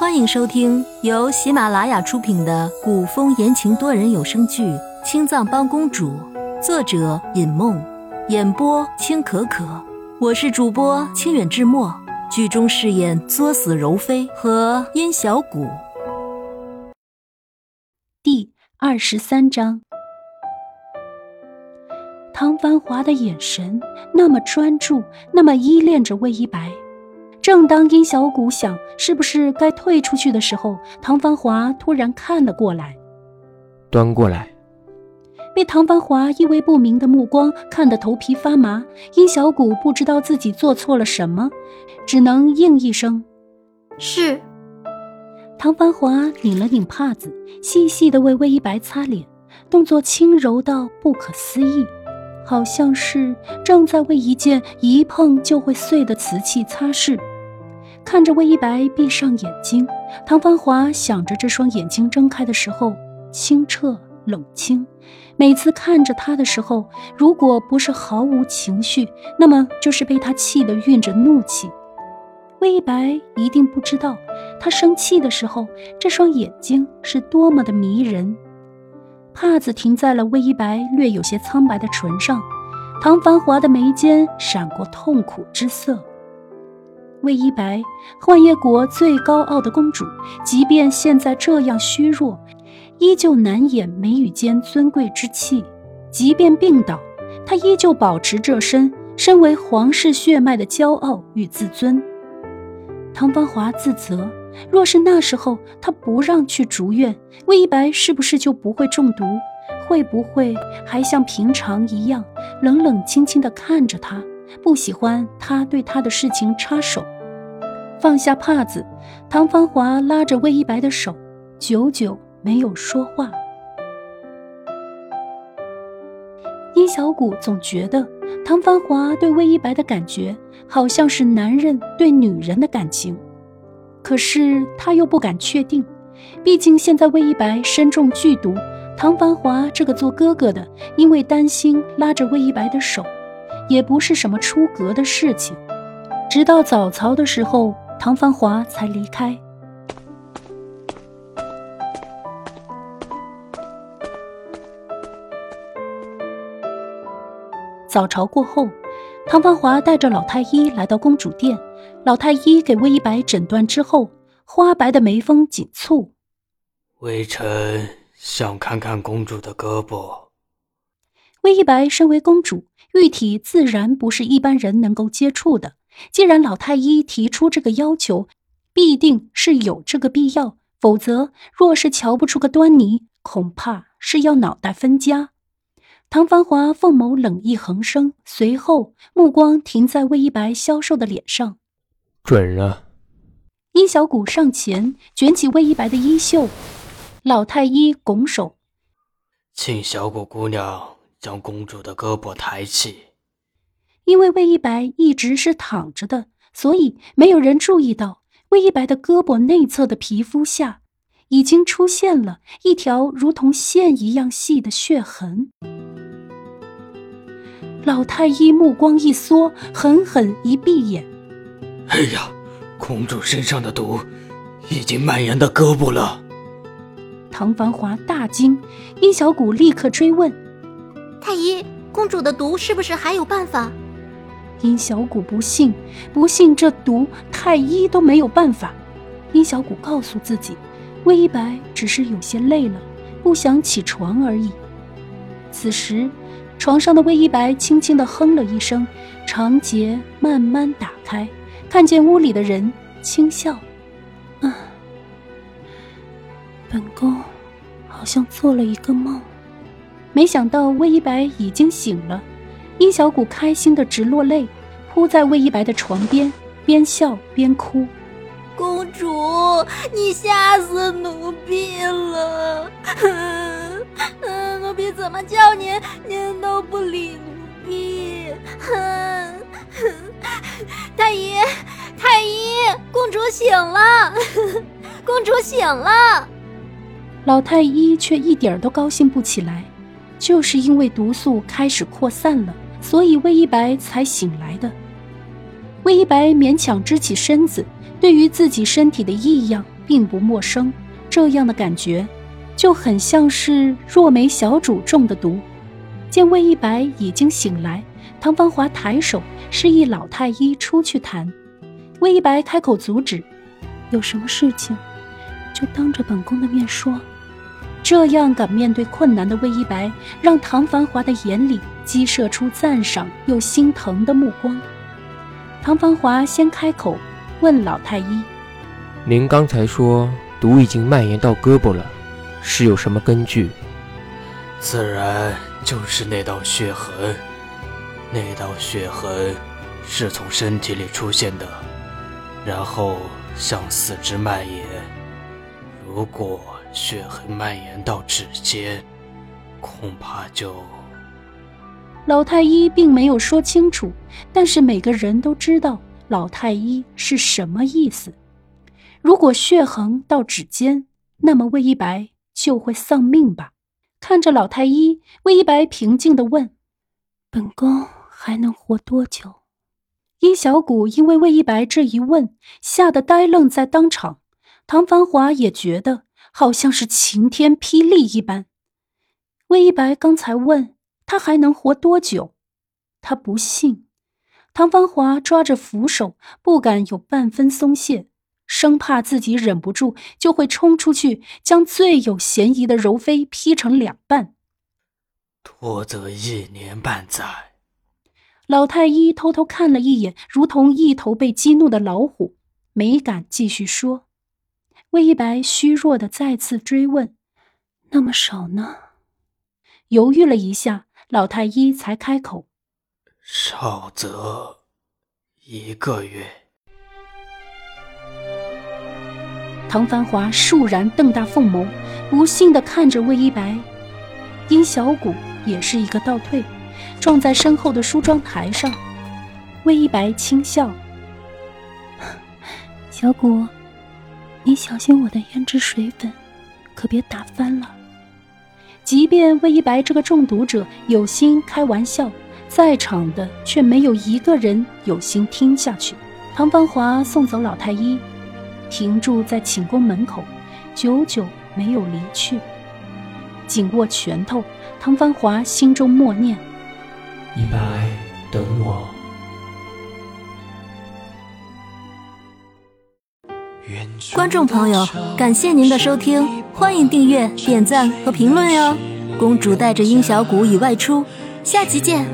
欢迎收听由喜马拉雅出品的古风言情多人有声剧《青藏帮公主》，作者尹梦，演播青可可。我是主播清远志墨，剧中饰演作死柔妃和殷小谷。第二十三章，唐繁华的眼神那么专注，那么依恋着魏一白。正当殷小谷想是不是该退出去的时候，唐繁华突然看了过来，端过来。被唐繁华意味不明的目光看得头皮发麻，殷小谷不知道自己做错了什么，只能应一声：“是。”唐繁华拧了拧帕子，细细的为魏一白擦脸，动作轻柔到不可思议。好像是正在为一件一碰就会碎的瓷器擦拭，看着魏一白闭上眼睛，唐繁华想着这双眼睛睁开的时候清澈冷清。每次看着他的时候，如果不是毫无情绪，那么就是被他气得蕴着怒气。魏一白一定不知道，他生气的时候，这双眼睛是多么的迷人。帕子停在了魏一白略有些苍白的唇上，唐繁华的眉间闪过痛苦之色。魏一白，幻夜国最高傲的公主，即便现在这样虚弱，依旧难掩眉宇间尊贵之气；即便病倒，她依旧保持这身身为皇室血脉的骄傲与自尊。唐芳华自责。若是那时候他不让去竹院，魏一白是不是就不会中毒？会不会还像平常一样冷冷清清地看着他？不喜欢他对他的事情插手。放下帕子，唐繁华拉着魏一白的手，久久没有说话。殷小谷总觉得唐繁华对魏一白的感觉，好像是男人对女人的感情。可是他又不敢确定，毕竟现在魏一白身中剧毒，唐繁华这个做哥哥的，因为担心拉着魏一白的手，也不是什么出格的事情。直到早朝的时候，唐繁华才离开。早朝过后，唐繁华带着老太医来到公主殿。老太医给魏一白诊断之后，花白的眉峰紧蹙。微臣想看看公主的胳膊。魏一白身为公主，玉体自然不是一般人能够接触的。既然老太医提出这个要求，必定是有这个必要。否则，若是瞧不出个端倪，恐怕是要脑袋分家。唐繁华凤眸冷意横生，随后目光停在魏一白消瘦的脸上。准了。殷小谷上前卷起魏一白的衣袖，老太医拱手，请小谷姑娘将公主的胳膊抬起。因为魏一白一直是躺着的，所以没有人注意到魏一白的胳膊内侧的皮肤下，已经出现了一条如同线一样细的血痕。老太医目光一缩，狠狠一闭眼。哎呀，公主身上的毒已经蔓延到胳膊了。唐繁华大惊，殷小谷立刻追问：“太医，公主的毒是不是还有办法？”殷小谷不信，不信这毒太医都没有办法。殷小谷告诉自己，魏一白只是有些累了，不想起床而已。此时，床上的魏一白轻轻地哼了一声，长睫慢慢打开。看见屋里的人，轻笑：“啊，本宫好像做了一个梦。没想到魏一白已经醒了。”殷小谷开心的直落泪，扑在魏一白的床边，边笑边哭：“公主，你吓死奴婢了！奴婢怎么叫您，您都不理奴婢。”哼。太医，太医，公主醒了，公主醒了。老太医却一点都高兴不起来，就是因为毒素开始扩散了，所以魏一白才醒来的。魏一白勉强支起身子，对于自己身体的异样并不陌生，这样的感觉就很像是若梅小主中的毒。见魏一白已经醒来，唐芳华抬手示意老太医出去谈。魏一白开口阻止：“有什么事情，就当着本宫的面说。”这样敢面对困难的魏一白，让唐繁华的眼里激射出赞赏又心疼的目光。唐繁华先开口问老太医：“您刚才说毒已经蔓延到胳膊了，是有什么根据？”自然就是那道血痕。那道血痕是从身体里出现的，然后向四肢蔓延。如果……血痕蔓延到指尖，恐怕就……老太医并没有说清楚，但是每个人都知道老太医是什么意思。如果血痕到指尖，那么魏一白就会丧命吧？看着老太医，魏一白平静的问：“本宫还能活多久？”殷小谷因为魏一白这一问，吓得呆愣在当场。唐繁华也觉得。好像是晴天霹雳一般。魏一白刚才问他还能活多久，他不信。唐芳华抓着扶手，不敢有半分松懈，生怕自己忍不住就会冲出去，将最有嫌疑的柔妃劈成两半。拖则一年半载。老太医偷偷看了一眼，如同一头被激怒的老虎，没敢继续说。魏一白虚弱的再次追问：“那么少呢？”犹豫了一下，老太医才开口：“少则一个月。”唐繁华倏然瞪大凤眸，不信的看着魏一白。殷小谷也是一个倒退，撞在身后的梳妆台上。魏一白轻笑：“ 小谷。”你小心我的胭脂水粉，可别打翻了。即便魏一白这个中毒者有心开玩笑，在场的却没有一个人有心听下去。唐繁华送走老太医，停住在寝宫门口，久久没有离去，紧握拳头。唐繁华心中默念：“一白，等我。”观众朋友，感谢您的收听，欢迎订阅、点赞和评论哟！公主带着殷小谷已外出，下集见。